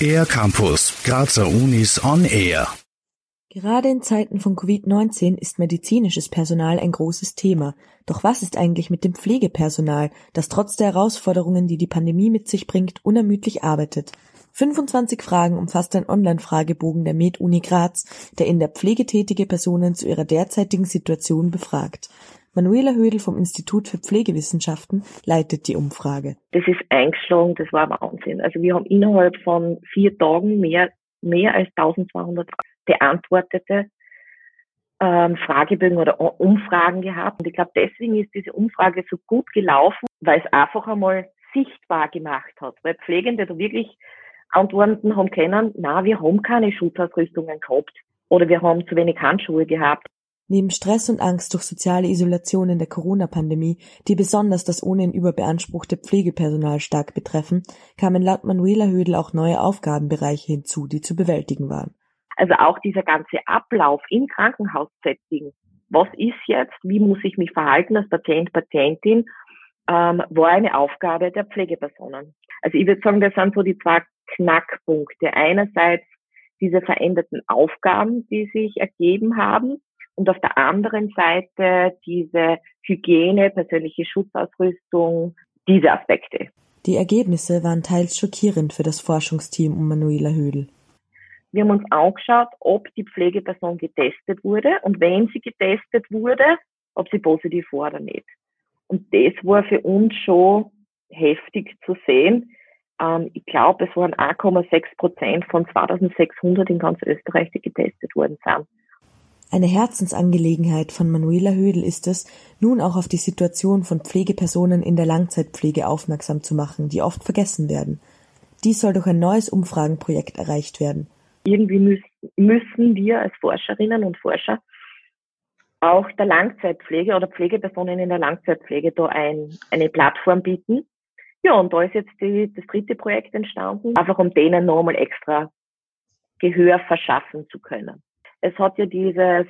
Air Campus, Grazer Unis on Air. Gerade in Zeiten von Covid-19 ist medizinisches Personal ein großes Thema. Doch was ist eigentlich mit dem Pflegepersonal, das trotz der Herausforderungen, die die Pandemie mit sich bringt, unermüdlich arbeitet? 25 Fragen umfasst ein Online-Fragebogen der Med-Uni Graz, der in der Pflege tätige Personen zu ihrer derzeitigen Situation befragt. Manuela Hödel vom Institut für Pflegewissenschaften leitet die Umfrage. Das ist eingeschlagen, das war Wahnsinn. Also wir haben innerhalb von vier Tagen mehr, mehr als 1200 beantwortete ähm, Fragebögen oder Umfragen gehabt. Und ich glaube, deswegen ist diese Umfrage so gut gelaufen, weil es einfach einmal sichtbar gemacht hat. Weil Pflegende da wirklich Antworten haben können, na, wir haben keine Schutzausrüstungen gehabt oder wir haben zu wenig Handschuhe gehabt Neben Stress und Angst durch soziale Isolation in der Corona-Pandemie, die besonders das ohnehin überbeanspruchte Pflegepersonal stark betreffen, kamen laut Manuela Hödel auch neue Aufgabenbereiche hinzu, die zu bewältigen waren. Also auch dieser ganze Ablauf im Krankenhaussetting. Was ist jetzt? Wie muss ich mich verhalten als Patient, Patientin? Ähm, war eine Aufgabe der Pflegepersonen. Also ich würde sagen, das sind so die zwei Knackpunkte. Einerseits diese veränderten Aufgaben, die sich ergeben haben und auf der anderen Seite diese Hygiene, persönliche Schutzausrüstung, diese Aspekte. Die Ergebnisse waren teils schockierend für das Forschungsteam um Manuela Hödel. Wir haben uns angeschaut, ob die Pflegeperson getestet wurde und wenn sie getestet wurde, ob sie positiv war oder nicht. Und das war für uns schon heftig zu sehen. Ähm, ich glaube, es waren 1,6 Prozent von 2600 in ganz Österreich, die getestet worden sind. Eine Herzensangelegenheit von Manuela Hödel ist es, nun auch auf die Situation von Pflegepersonen in der Langzeitpflege aufmerksam zu machen, die oft vergessen werden. Dies soll durch ein neues Umfragenprojekt erreicht werden. Irgendwie müssen wir als Forscherinnen und Forscher auch der Langzeitpflege oder Pflegepersonen in der Langzeitpflege da ein, eine Plattform bieten. Ja, und da ist jetzt die, das dritte Projekt entstanden, einfach um denen nochmal extra Gehör verschaffen zu können. Es hat ja dieses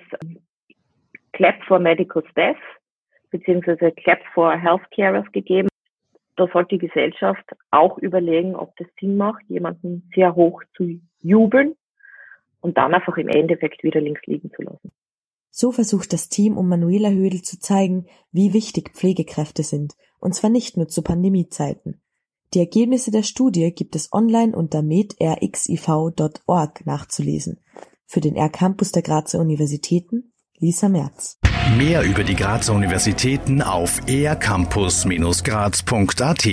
Clap for Medical Staff beziehungsweise Clap for Healthcarers gegeben. Da sollte die Gesellschaft auch überlegen, ob das Sinn macht, jemanden sehr hoch zu jubeln und dann einfach im Endeffekt wieder links liegen zu lassen. So versucht das Team um Manuela Hödel zu zeigen, wie wichtig Pflegekräfte sind, und zwar nicht nur zu Pandemiezeiten. Die Ergebnisse der Studie gibt es online unter medrxiv.org nachzulesen. Für den R-Campus der Grazer Universitäten Lisa Merz. Mehr über die Grazer Universitäten auf ercampus-graz.at